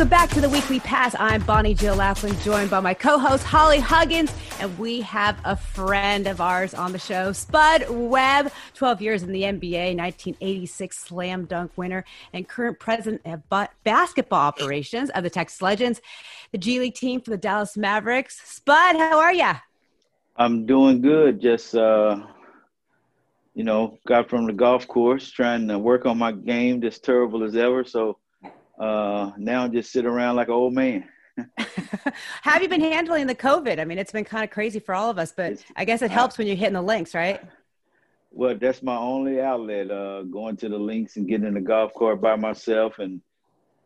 Welcome back to the Weekly Pass. I'm Bonnie Jill Laughlin, joined by my co-host Holly Huggins, and we have a friend of ours on the show, Spud Webb, 12 years in the NBA, 1986 slam dunk winner, and current president of basketball operations of the Texas Legends, the G League team for the Dallas Mavericks. Spud, how are you? I'm doing good. Just uh, you know, got from the golf course, trying to work on my game, just terrible as ever. So uh, now just sit around like an old man. How have you been handling the COVID? I mean, it's been kind of crazy for all of us, but it's, I guess it helps when you're hitting the links, right? Well, that's my only outlet. Uh, going to the links and getting in the golf cart by myself and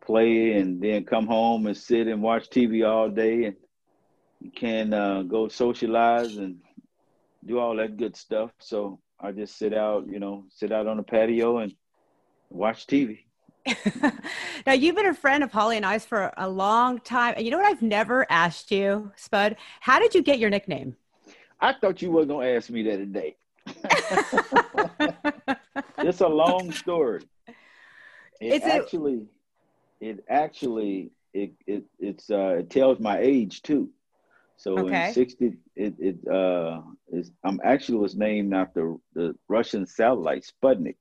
play, and then come home and sit and watch TV all day, and you can uh, go socialize and do all that good stuff. So I just sit out, you know, sit out on the patio and watch TV. Now you've been a friend of Holly and I's for a long time. And you know what I've never asked you, Spud? How did you get your nickname? I thought you were gonna ask me that today. it's a long story. It Is actually it, it actually it it it's uh it tells my age too. So okay. in sixty it it uh is I'm actually was named after the Russian satellite Sputnik.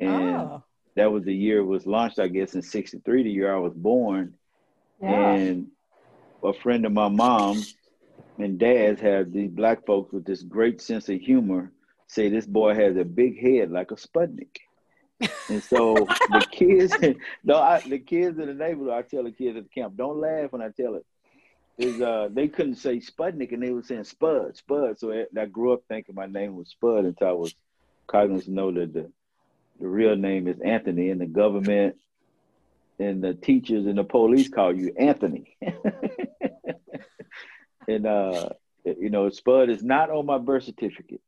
And oh that was the year it was launched, I guess, in 63, the year I was born. Yeah. And a friend of my mom and dad's had these black folks with this great sense of humor say this boy has a big head like a Sputnik. and so the kids, no, I, the kids in the neighborhood, I tell the kids at the camp, don't laugh when I tell it. Is uh, they couldn't say Sputnik and they were saying Spud, Spud. So I, I grew up thinking my name was Spud until I was cognizant to know that the the real name is Anthony, and the government and the teachers and the police call you Anthony. and uh, you know, Spud is not on my birth certificate.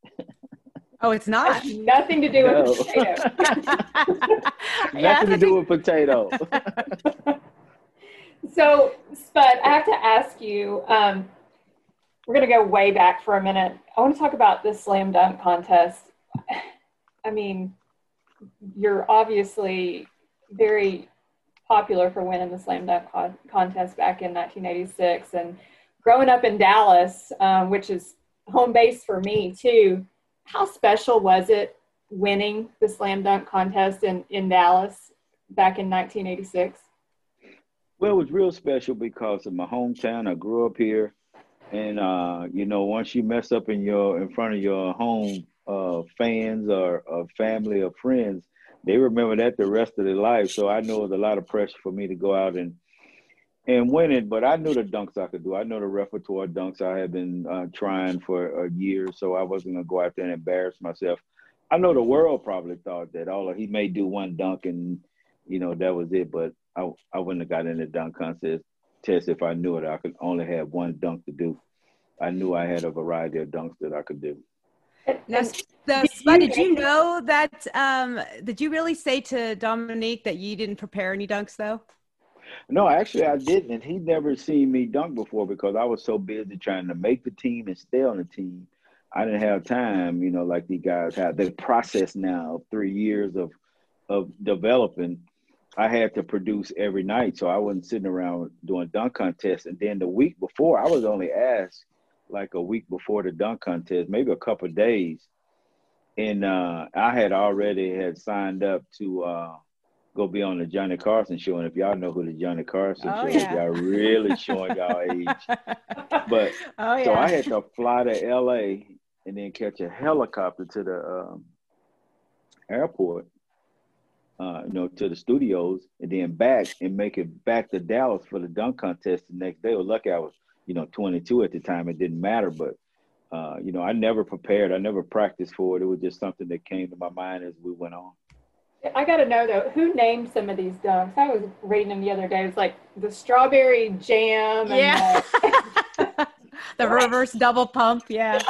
Oh, it's not. nothing to do with potato. nothing to do with potato. so, Spud, I have to ask you. Um, we're going to go way back for a minute. I want to talk about the slam dunk contest. I mean, you're obviously very popular for winning the slam dunk con- contest back in 1986 and growing up in dallas um, which is home base for me too how special was it winning the slam dunk contest in, in dallas back in 1986 well it was real special because of my hometown. I grew up here. And uh, you know once you mess up in your in front of your home uh, fans or, or family or friends, they remember that the rest of their life. So I know it was a lot of pressure for me to go out and and win it. But I knew the dunks I could do. I know the repertoire dunks I had been uh, trying for a year, so I wasn't gonna go out there and embarrass myself. I know the world probably thought that all oh, he may do one dunk and you know that was it, but I I wouldn't have got in the dunk contest test if I knew it. I could only have one dunk to do. I knew I had a variety of dunks that I could do. Now, the, Spud, did you know that? Um, did you really say to Dominique that you didn't prepare any dunks though? No, actually, I didn't. And he never seen me dunk before because I was so busy trying to make the team and stay on the team. I didn't have time, you know, like these guys have. The process now, three years of of developing, I had to produce every night. So I wasn't sitting around doing dunk contests. And then the week before, I was only asked like a week before the dunk contest, maybe a couple days, and uh, I had already had signed up to uh, go be on the Johnny Carson show. And if y'all know who the Johnny Carson oh, show yeah. is, y'all really showing y'all age. But oh, yeah. so I had to fly to L.A. and then catch a helicopter to the um, airport. Uh, you know, to the studios and then back and make it back to Dallas for the dunk contest the next day. Well, lucky I was you know 22 at the time it didn't matter but uh, you know i never prepared. I never practiced for it. It was just something that came to my mind as we went on. I got to know though who named some of these dunks i was reading them the other day. It's like the strawberry jam yeah. the, the reverse double pump yeah.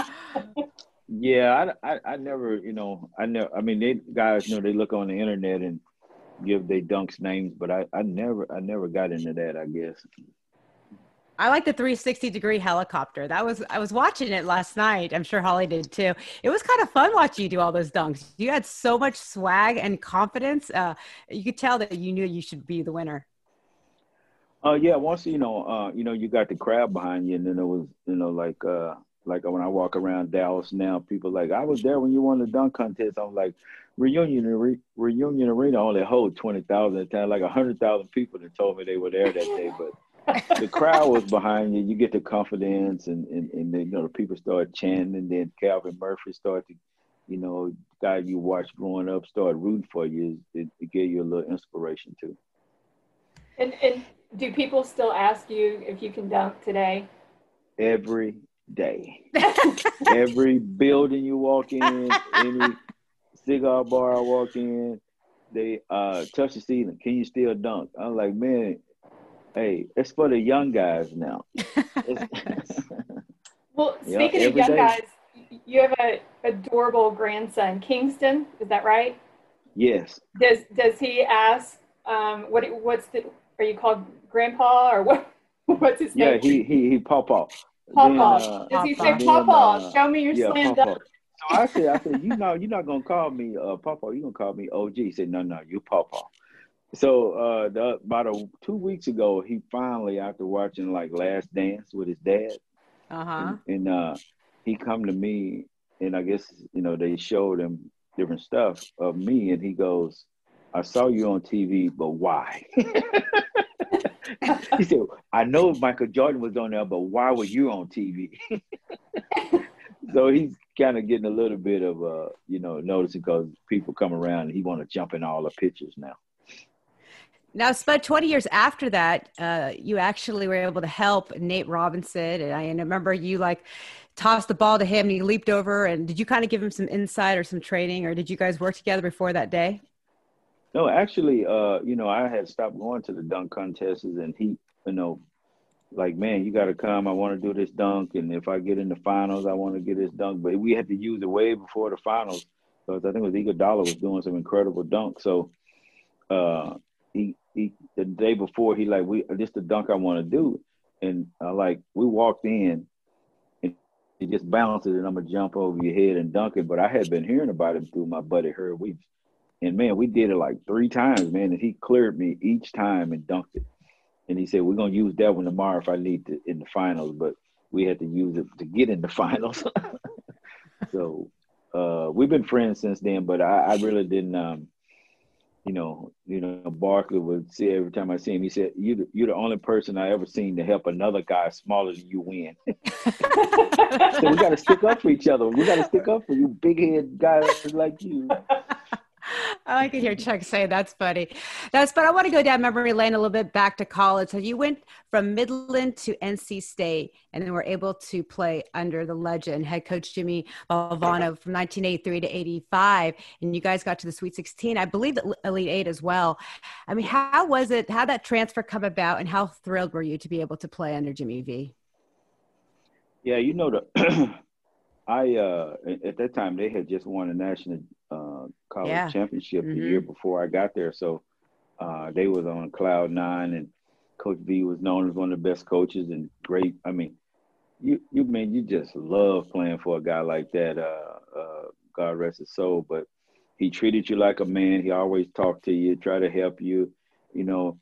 Yeah I, I, I never you know i never i mean they guys you know they look on the internet and give their dunks names but i i never i never got into that i guess I like the 360 degree helicopter. That was I was watching it last night. I'm sure Holly did too. It was kind of fun watching you do all those dunks. You had so much swag and confidence. Uh, you could tell that you knew you should be the winner. Uh, yeah. Once you know, uh, you know, you got the crowd behind you, and then it was, you know, like, uh, like when I walk around Dallas now, people like, I was there when you won the dunk contest. I'm like, reunion Re- reunion arena only hold twenty thousand. Like hundred thousand people that told me they were there that day, but the crowd was behind you. You get the confidence, and and, and then, you know the people start chanting, and then Calvin Murphy started to, you know, guy you watched growing up started rooting for you. It, it gave you a little inspiration too. And and do people still ask you if you can dunk today? Every day. Every building you walk in, any cigar bar I walk in, they uh touch the ceiling. Can you still dunk? I'm like, man, hey, it's for the young guys now. well, speaking yeah, of young day. guys, you have a adorable grandson, Kingston. Is that right? Yes. Does Does he ask um, what what's the are you called Grandpa or what? What's his name? Yeah, he he he Papa. Papa. Uh, Does he say Papa? Uh, show me your yeah, slam dunk. So I said, I said, you know, you're not gonna call me uh, Papa. You're gonna call me OG. He said, no, no, you Papa. So uh, the, about a, two weeks ago, he finally, after watching like Last Dance with his dad, uh-huh. and, and uh, he come to me, and I guess you know they showed him different stuff of me, and he goes, "I saw you on TV, but why?" he said, "I know Michael Jordan was on there, but why were you on TV?" so he's kind of getting a little bit of uh, you know, noticing because people come around and he want to jump in all the pictures now. Now, Spud, 20 years after that, uh, you actually were able to help Nate Robinson. And I remember you like tossed the ball to him and he leaped over. And did you kind of give him some insight or some training, or did you guys work together before that day? No, actually, uh, you know, I had stopped going to the dunk contests and he, you know, like, man, you got to come. I want to do this dunk, and if I get in the finals, I want to get this dunk. But we had to use it way before the finals because I think it was Iguodala was doing some incredible dunk. So, uh, he he the day before he like we this the dunk I want to do, and uh, like we walked in, and he just bounced it, and I'm gonna jump over your head and dunk it. But I had been hearing about him through my buddy Herb We, and man, we did it like three times, man, and he cleared me each time and dunked it and he said we're gonna use that one tomorrow if I need to in the finals, but we had to use it to get in the finals. so uh, we've been friends since then, but I, I really didn't. Um, you know, you know, Barkley would say every time I see him, he said, "You, you're the only person I ever seen to help another guy smaller than you win." so we got to stick up for each other. We got to stick up for you, big head guys like you. I can hear Chuck say that's funny. That's but I want to go down memory lane a little bit back to college. So you went from Midland to NC State, and then were able to play under the legend head coach Jimmy Valvano from 1983 to 85, and you guys got to the Sweet 16. I believe the Elite Eight as well. I mean, how was it? How that transfer come about, and how thrilled were you to be able to play under Jimmy V? Yeah, you know the. I uh at that time they had just won a national uh, college yeah. championship mm-hmm. the year before I got there. So uh, they was on cloud nine, and Coach V was known as one of the best coaches and great. I mean, you you mean you just love playing for a guy like that. Uh, uh, God rest his soul, but he treated you like a man. He always talked to you, try to help you. You know,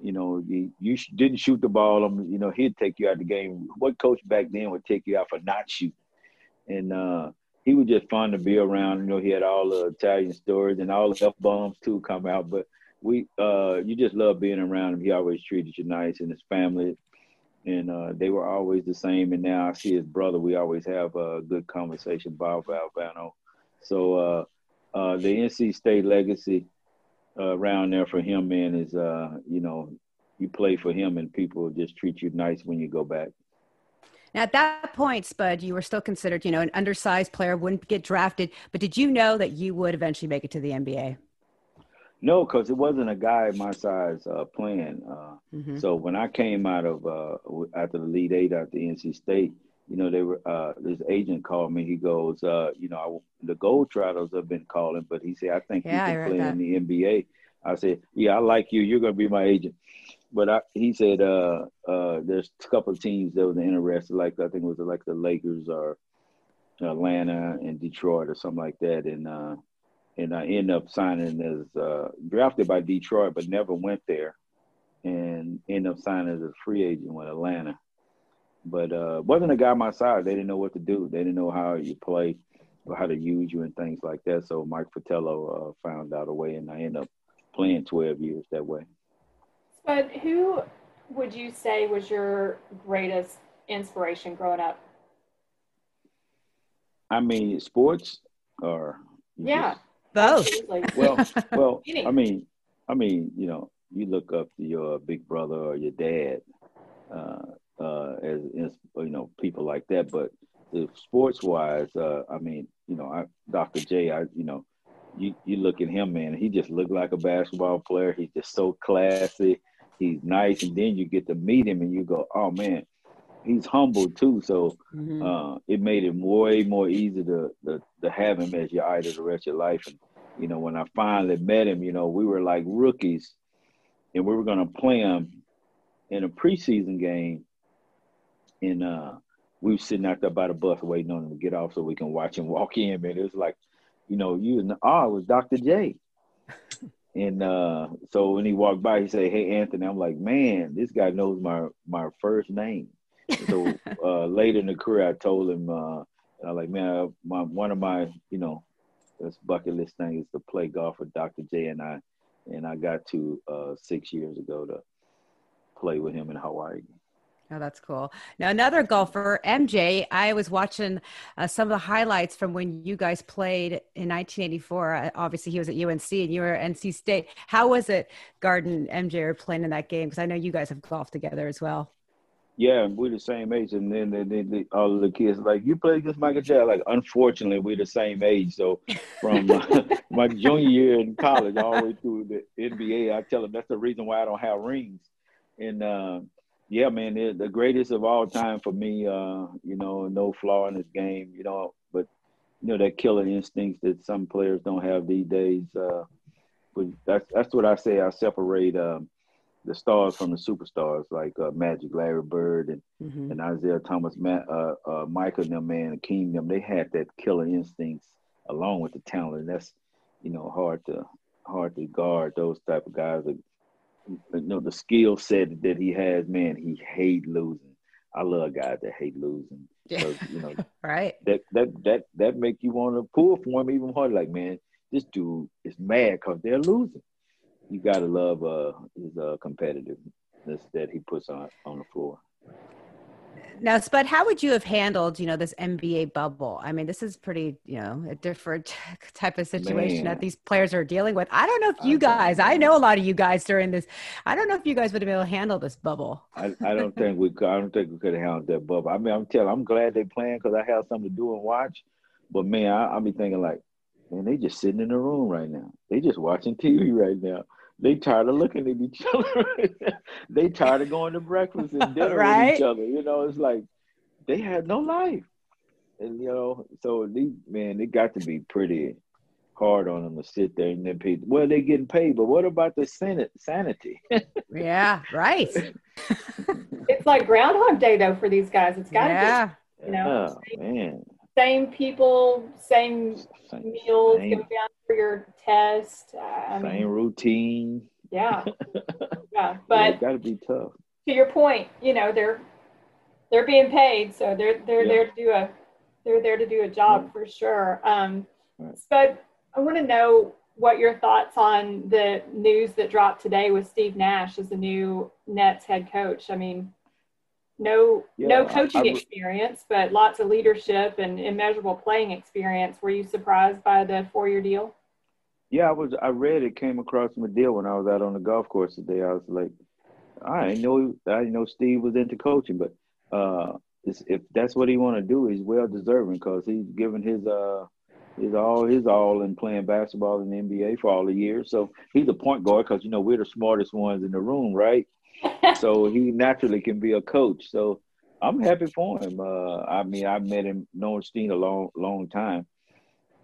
you know, you, you didn't shoot the ball. Um, you know, he'd take you out of the game. What coach back then would take you out for not shooting? And uh, he was just fun to be around. You know, he had all the Italian stories and all the F bombs too come out. But we, uh, you just love being around him. He always treated you nice and his family, and uh, they were always the same. And now I see his brother. We always have a good conversation, Bob Valvano. So uh, uh, the NC State legacy uh, around there for him, man, is uh, you know, you play for him and people just treat you nice when you go back. Now, at that point, Spud, you were still considered, you know, an undersized player, wouldn't get drafted. But did you know that you would eventually make it to the NBA? No, because it wasn't a guy my size uh, playing. Uh, mm-hmm. So when I came out of uh, after the Elite Eight at the NC State, you know, they were uh, this agent called me. He goes, uh, you know, I, the Globetrotters have been calling, but he said, I think yeah, you can play that. in the NBA. I said, yeah, I like you. You're going to be my agent but I, he said uh, uh, there's a couple of teams that was interested, like I think it was like the Lakers or Atlanta and Detroit or something like that, and uh, and I end up signing as uh, drafted by Detroit, but never went there, and ended up signing as a free agent with Atlanta. But uh, wasn't a guy my size. They didn't know what to do. They didn't know how you play or how to use you and things like that. So Mike Fratello uh, found out a way, and I ended up playing 12 years that way. But who would you say was your greatest inspiration growing up? I mean, sports or yeah, both. Well, well, I mean, I mean, you know, you look up to your big brother or your dad uh, uh, as, as you know people like that. But the sports wise, uh, I mean, you know, I, Dr. J, I you know, you you look at him, man. He just looked like a basketball player. He's just so classy. He's nice, and then you get to meet him, and you go, oh man, he's humble too. So mm-hmm. uh, it made it way more easy to, to to have him as your idol the rest of your life. And you know, when I finally met him, you know, we were like rookies and we were going to play him in a preseason game. And uh, we were sitting out there by the bus waiting on him to get off so we can watch him walk in. Man, it was like, you know, you and ah, it was Dr. J. and uh, so when he walked by, he said, "Hey, Anthony." I'm like, "Man, this guy knows my my first name." so uh, later in the career, I told him, uh, I like, man, my one of my, you know, this bucket list thing is to play golf with Dr. J and I and I got to uh, six years ago to play with him in Hawaii. Oh, that's cool. Now, another golfer, MJ, I was watching uh, some of the highlights from when you guys played in 1984. Uh, obviously, he was at UNC and you were at NC State. How was it, Garden, MJ, or playing in that game? Because I know you guys have golfed together as well. Yeah, we're the same age, and then, all of the kids like you played against Michael Jackson. Like, unfortunately, we're the same age. So from uh, my junior year in college all the way through the NBA, I tell them that's the reason why I don't have rings. And uh, yeah, man, the greatest of all time for me. Uh, you know, no flaw in his game. You know, but you know that killer instincts that some players don't have these days. Uh, but that's that's what I say. I separate. Um, the stars from the superstars like uh, Magic, Larry Bird, and, mm-hmm. and Isiah Thomas, Matt, uh, uh, Michael, them man, King, them. They had that killer instincts along with the talent. And that's you know hard to hard to guard those type of guys. That, you know the skill set that he has, man. He hate losing. I love guys that hate losing. Yeah. you know, right. That that that that make you want to pull for him even harder. Like, man, this dude is mad because they're losing you gotta love uh, his uh, competitiveness that he puts on on the floor. Now, Spud, how would you have handled, you know, this NBA bubble? I mean, this is pretty, you know, a different type of situation Man. that these players are dealing with. I don't know if you I guys, I know a lot of you guys during this. I don't know if you guys would have been able to handle this bubble. I, I don't think we could. I don't think we could have handled that bubble. I mean, I'm telling, I'm glad they're playing because I have something to do and watch. But man, I, I'll be thinking like, man, they just sitting in the room right now. They just watching TV right now they tired of looking at each other. they tired of going to breakfast and dinner right? with each other. You know, it's like they had no life. And you know, so these man, it got to be pretty hard on them to sit there and then pay. Well, they're getting paid, but what about the senate sanity? yeah, right. it's like Groundhog Day though for these guys. It's got to yeah. be, you know, oh, man. Same people, same, same meals, same. down for your test. Mean, Same routine. Yeah. yeah. But it's got to be tough. To your point, you know, they're they're being paid, so they're they're yeah. there to do a they're there to do a job yeah. for sure. Um, right. Spud, I want to know what your thoughts on the news that dropped today with Steve Nash as the new Nets head coach. I mean, no yeah, no coaching I, I, experience, but lots of leadership and immeasurable playing experience. Were you surprised by the four year deal? Yeah, I was. I read it came across my deal when I was out on the golf course today. I was like, I didn't know I didn't know Steve was into coaching, but uh, if that's what he want to do, he's well deserving because he's given his uh his all his all in playing basketball in the NBA for all the years. So he's a point guard because you know we're the smartest ones in the room, right? so he naturally can be a coach. So I'm happy for him. Uh, I mean, I've met him, known Steen a long, long time,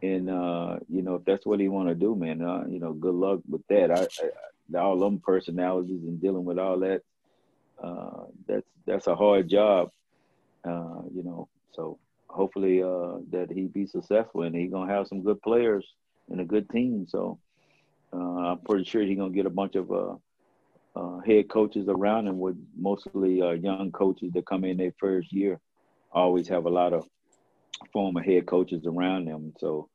and uh, you know, if that's what he want to do, man, uh, you know, good luck with that. I, I, all them personalities and dealing with all that, uh, that's that's a hard job, uh, you know. So hopefully uh, that he be successful and he gonna have some good players and a good team. So uh, I'm pretty sure he gonna get a bunch of uh, head coaches around him with mostly uh, young coaches that come in their first year. Always have a lot of former head coaches around them. So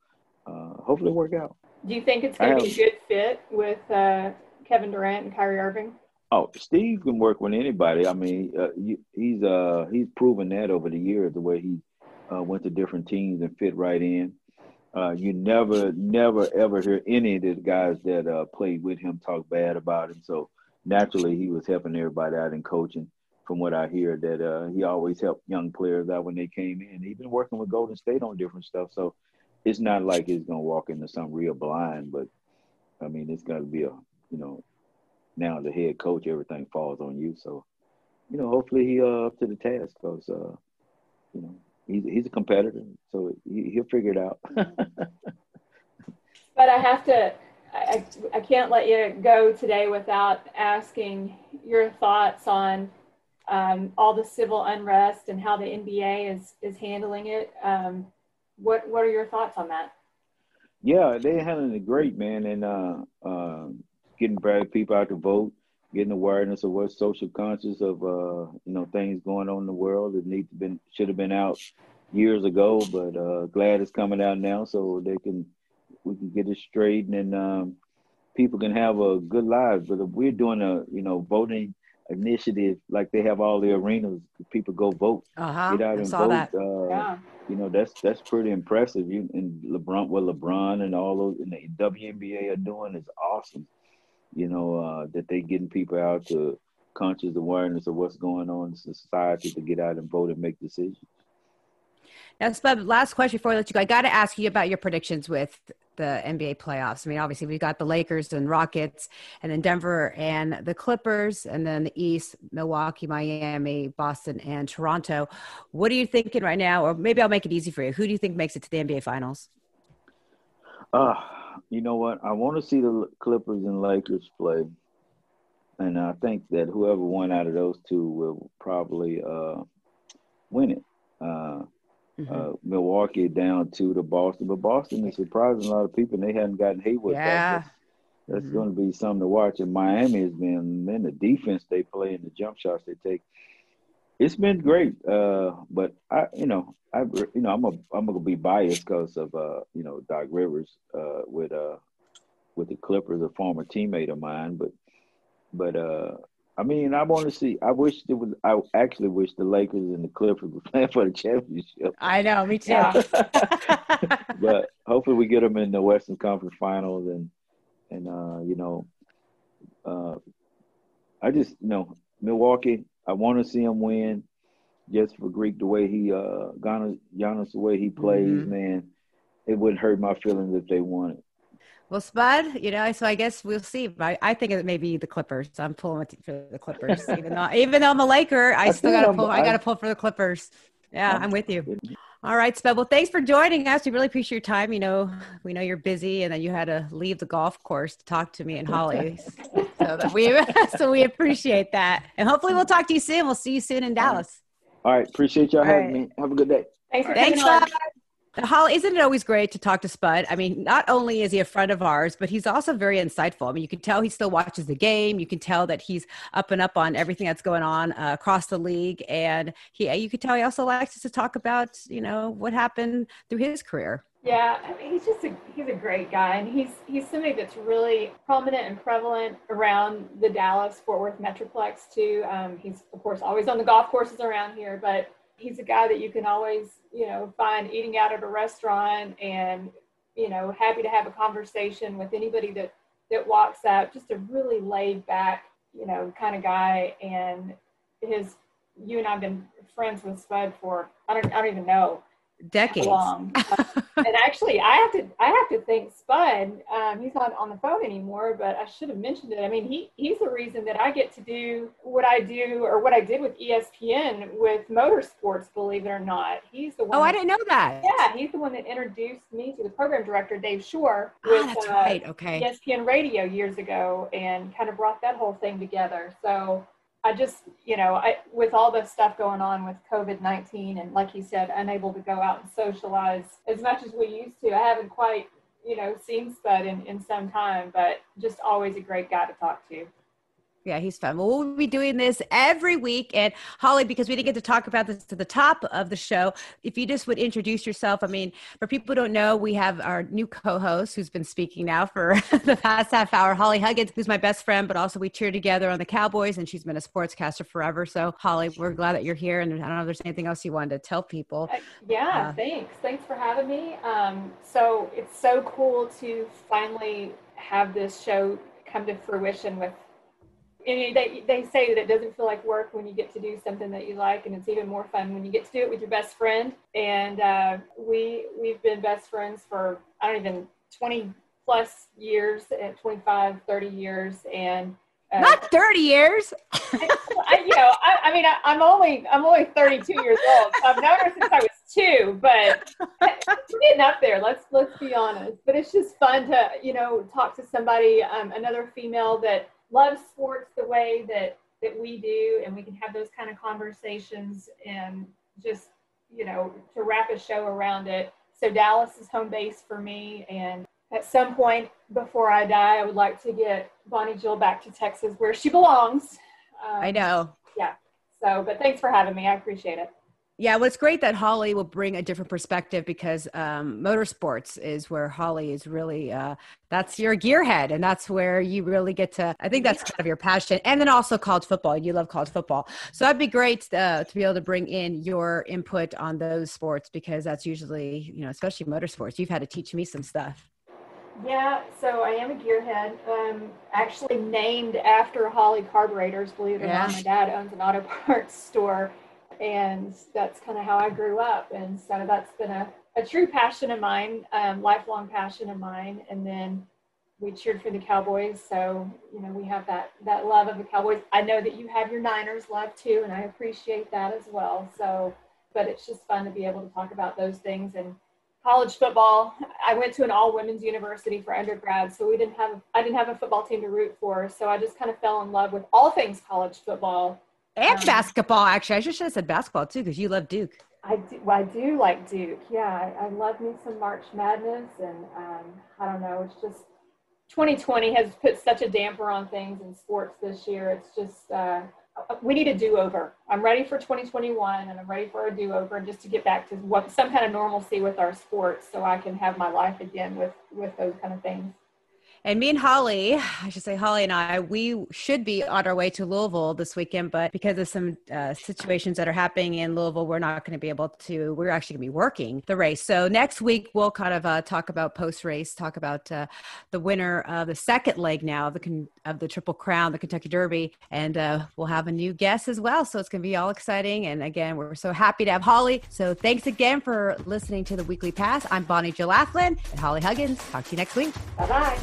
uh, hopefully work out. Do you think it's going to be a good fit with uh, Kevin Durant and Kyrie Irving? Oh, Steve can work with anybody. I mean, uh, he's uh, he's proven that over the years, the way he uh, went to different teams and fit right in. Uh, you never, never, ever hear any of the guys that uh, played with him talk bad about him. So naturally, he was helping everybody out in coaching. From what I hear, that uh, he always helped young players out when they came in. He's been working with Golden State on different stuff, so it's not like he's gonna walk into some real blind. But I mean, it's gonna be a, you know, now the head coach, everything falls on you. So, you know, hopefully he uh, up to the task because, uh, you know, he's he's a competitor, so he, he'll figure it out. but I have to. I, I can't let you go today without asking your thoughts on um, all the civil unrest and how the NBA is is handling it. Um, what what are your thoughts on that? Yeah, they're handling it great, man, and uh, uh, getting people out to vote, getting awareness of what social conscious of uh, you know things going on in the world that need to been should have been out years ago, but uh, glad it's coming out now so they can we can get it straight and um, people can have a good lives. But if we're doing a you know voting initiative like they have all the arenas, people go vote, uh-huh. get out I and vote. That. Uh, yeah. You know that's that's pretty impressive. You and LeBron, what LeBron and all those and the WNBA are doing is awesome you know, uh, that they're getting people out to conscious awareness of what's going on in society to get out and vote and make decisions. Now, Spud, last question before I let you go. I got to ask you about your predictions with the NBA playoffs. I mean, obviously, we've got the Lakers and Rockets, and then Denver and the Clippers, and then the East, Milwaukee, Miami, Boston, and Toronto. What are you thinking right now? Or maybe I'll make it easy for you. Who do you think makes it to the NBA Finals? Uh, you know what? I want to see the Clippers and Lakers play, and I think that whoever won out of those two will probably uh, win it. Uh, mm-hmm. uh, Milwaukee down to the Boston, but Boston is surprising a lot of people. and They haven't gotten Hayward yeah. back. That's, mm-hmm. going to be something to watch. And Miami has been, man, the defense they play and the jump shots they take it's been great. Uh, but I, you know, I, you know, I'm a, I'm gonna be biased because of, uh, you know, Doc Rivers, uh, with, uh, with the Clippers, a former teammate of mine. But, but, uh, I mean, I want to see. I wish it was. I actually wish the Lakers and the Clippers were playing for the championship. I know, me too. but hopefully, we get them in the Western Conference Finals, and and uh, you know, uh, I just you know Milwaukee. I want to see him win, just for Greek the way he uh Giannis, Giannis the way he plays, mm-hmm. man. It wouldn't hurt my feelings if they won it. Well, Spud, you know, so I guess we'll see. I, I think it may be the Clippers. I'm pulling for the Clippers, even though even though I'm a Laker, I, I still got to pull. I, I got to pull for the Clippers. Yeah, I'm, I'm with you. All right, Spud. Well, thanks for joining us. We really appreciate your time. You know, we know you're busy, and then you had to leave the golf course to talk to me and Holly. so that we so we appreciate that, and hopefully we'll talk to you soon. We'll see you soon in Dallas. All right, appreciate y'all All having right. me. Have a good day. Thanks for Thanks, Spud. Holly, isn't it always great to talk to Spud? I mean, not only is he a friend of ours, but he's also very insightful. I mean, you can tell he still watches the game. You can tell that he's up and up on everything that's going on uh, across the league, and he you can tell he also likes to talk about you know what happened through his career. Yeah, I mean, he's just a he's a great guy, and he's he's somebody that's really prominent and prevalent around the Dallas Fort Worth metroplex too. Um, he's of course always on the golf courses around here, but he's a guy that you can always, you know, find eating out at a restaurant and, you know, happy to have a conversation with anybody that, that walks up. Just a really laid back, you know, kind of guy. And his, you and I've been friends with Spud for, I don't, I don't even know, decades long. and actually, I have to I have to thank Spud. Um, he's not on the phone anymore, but I should have mentioned it. I mean, he he's the reason that I get to do what I do or what I did with ESPN with motorsports. Believe it or not, he's the one. Oh, that, I didn't know that. Yeah, he's the one that introduced me to the program director Dave Shore ah, with ah, that's uh, right. Okay. ESPN Radio years ago, and kind of brought that whole thing together. So I just, you know, I, with all the stuff going on with COVID 19, and like you said, unable to go out and socialize as much as we used to, I haven't quite, you know, seen Spud in, in some time, but just always a great guy to talk to. Yeah, he's fun. Well, we'll be doing this every week. And Holly, because we didn't get to talk about this at the top of the show, if you just would introduce yourself. I mean, for people who don't know, we have our new co-host who's been speaking now for the past half hour, Holly Huggins, who's my best friend, but also we cheer together on the Cowboys, and she's been a sportscaster forever. So, Holly, we're glad that you're here. And I don't know if there's anything else you wanted to tell people. Uh, yeah, uh, thanks. Thanks for having me. Um, so it's so cool to finally have this show come to fruition with and they, they say that it doesn't feel like work when you get to do something that you like and it's even more fun when you get to do it with your best friend. And uh, we we've been best friends for i don't even 20 plus years at uh, 25 30 years and uh, not 30 years. I, you know I, I mean I, am only i'm only 32 years old so i've known her since i was two but getting up there let's let's be honest. But it's just fun to you know talk to somebody um, another female that love sports the way that that we do and we can have those kind of conversations and just you know to wrap a show around it. So dallas is home base for me and at some point before i die i would like to get bonnie jill back to texas where she belongs. Um, i know. yeah. So but thanks for having me. I appreciate it yeah, well, it's great that Holly will bring a different perspective because um, motorsports is where Holly is really, uh, that's your gearhead. And that's where you really get to, I think that's kind of your passion. And then also college football. You love college football. So that'd be great uh, to be able to bring in your input on those sports because that's usually, you know, especially motorsports. You've had to teach me some stuff. Yeah, so I am a gearhead. Um, actually named after Holley carburetors. Believe it or yeah. not, my dad owns an auto parts store and that's kind of how I grew up. And so that's been a, a true passion of mine, um, lifelong passion of mine. And then we cheered for the Cowboys, so you know we have that that love of the Cowboys. I know that you have your Niners love too, and I appreciate that as well. So, but it's just fun to be able to talk about those things and college football. I went to an all women's university for undergrad, so we didn't have I didn't have a football team to root for. So I just kind of fell in love with all things college football and um, basketball. Actually, I should have said basketball too because you love Duke. I do, well, I do like Duke. Yeah, I, I, love me some March Madness, and um, I don't know. It's just 2020 has put such a damper on things in sports this year. It's just uh, we need a do-over. I'm ready for 2021, and I'm ready for a do-over, and just to get back to what some kind of normalcy with our sports, so I can have my life again with with those kind of things. And me and Holly, I should say Holly and I, we should be on our way to Louisville this weekend, but because of some uh, situations that are happening in Louisville, we're not going to be able to. We're actually going to be working the race. So next week we'll kind of uh, talk about post race, talk about uh, the winner of the second leg now of the of the Triple Crown, the Kentucky Derby, and uh, we'll have a new guest as well. So it's going to be all exciting. And again, we're so happy to have Holly. So thanks again for listening to the Weekly Pass. I'm Bonnie Jill and Holly Huggins. Talk to you next week. Bye bye.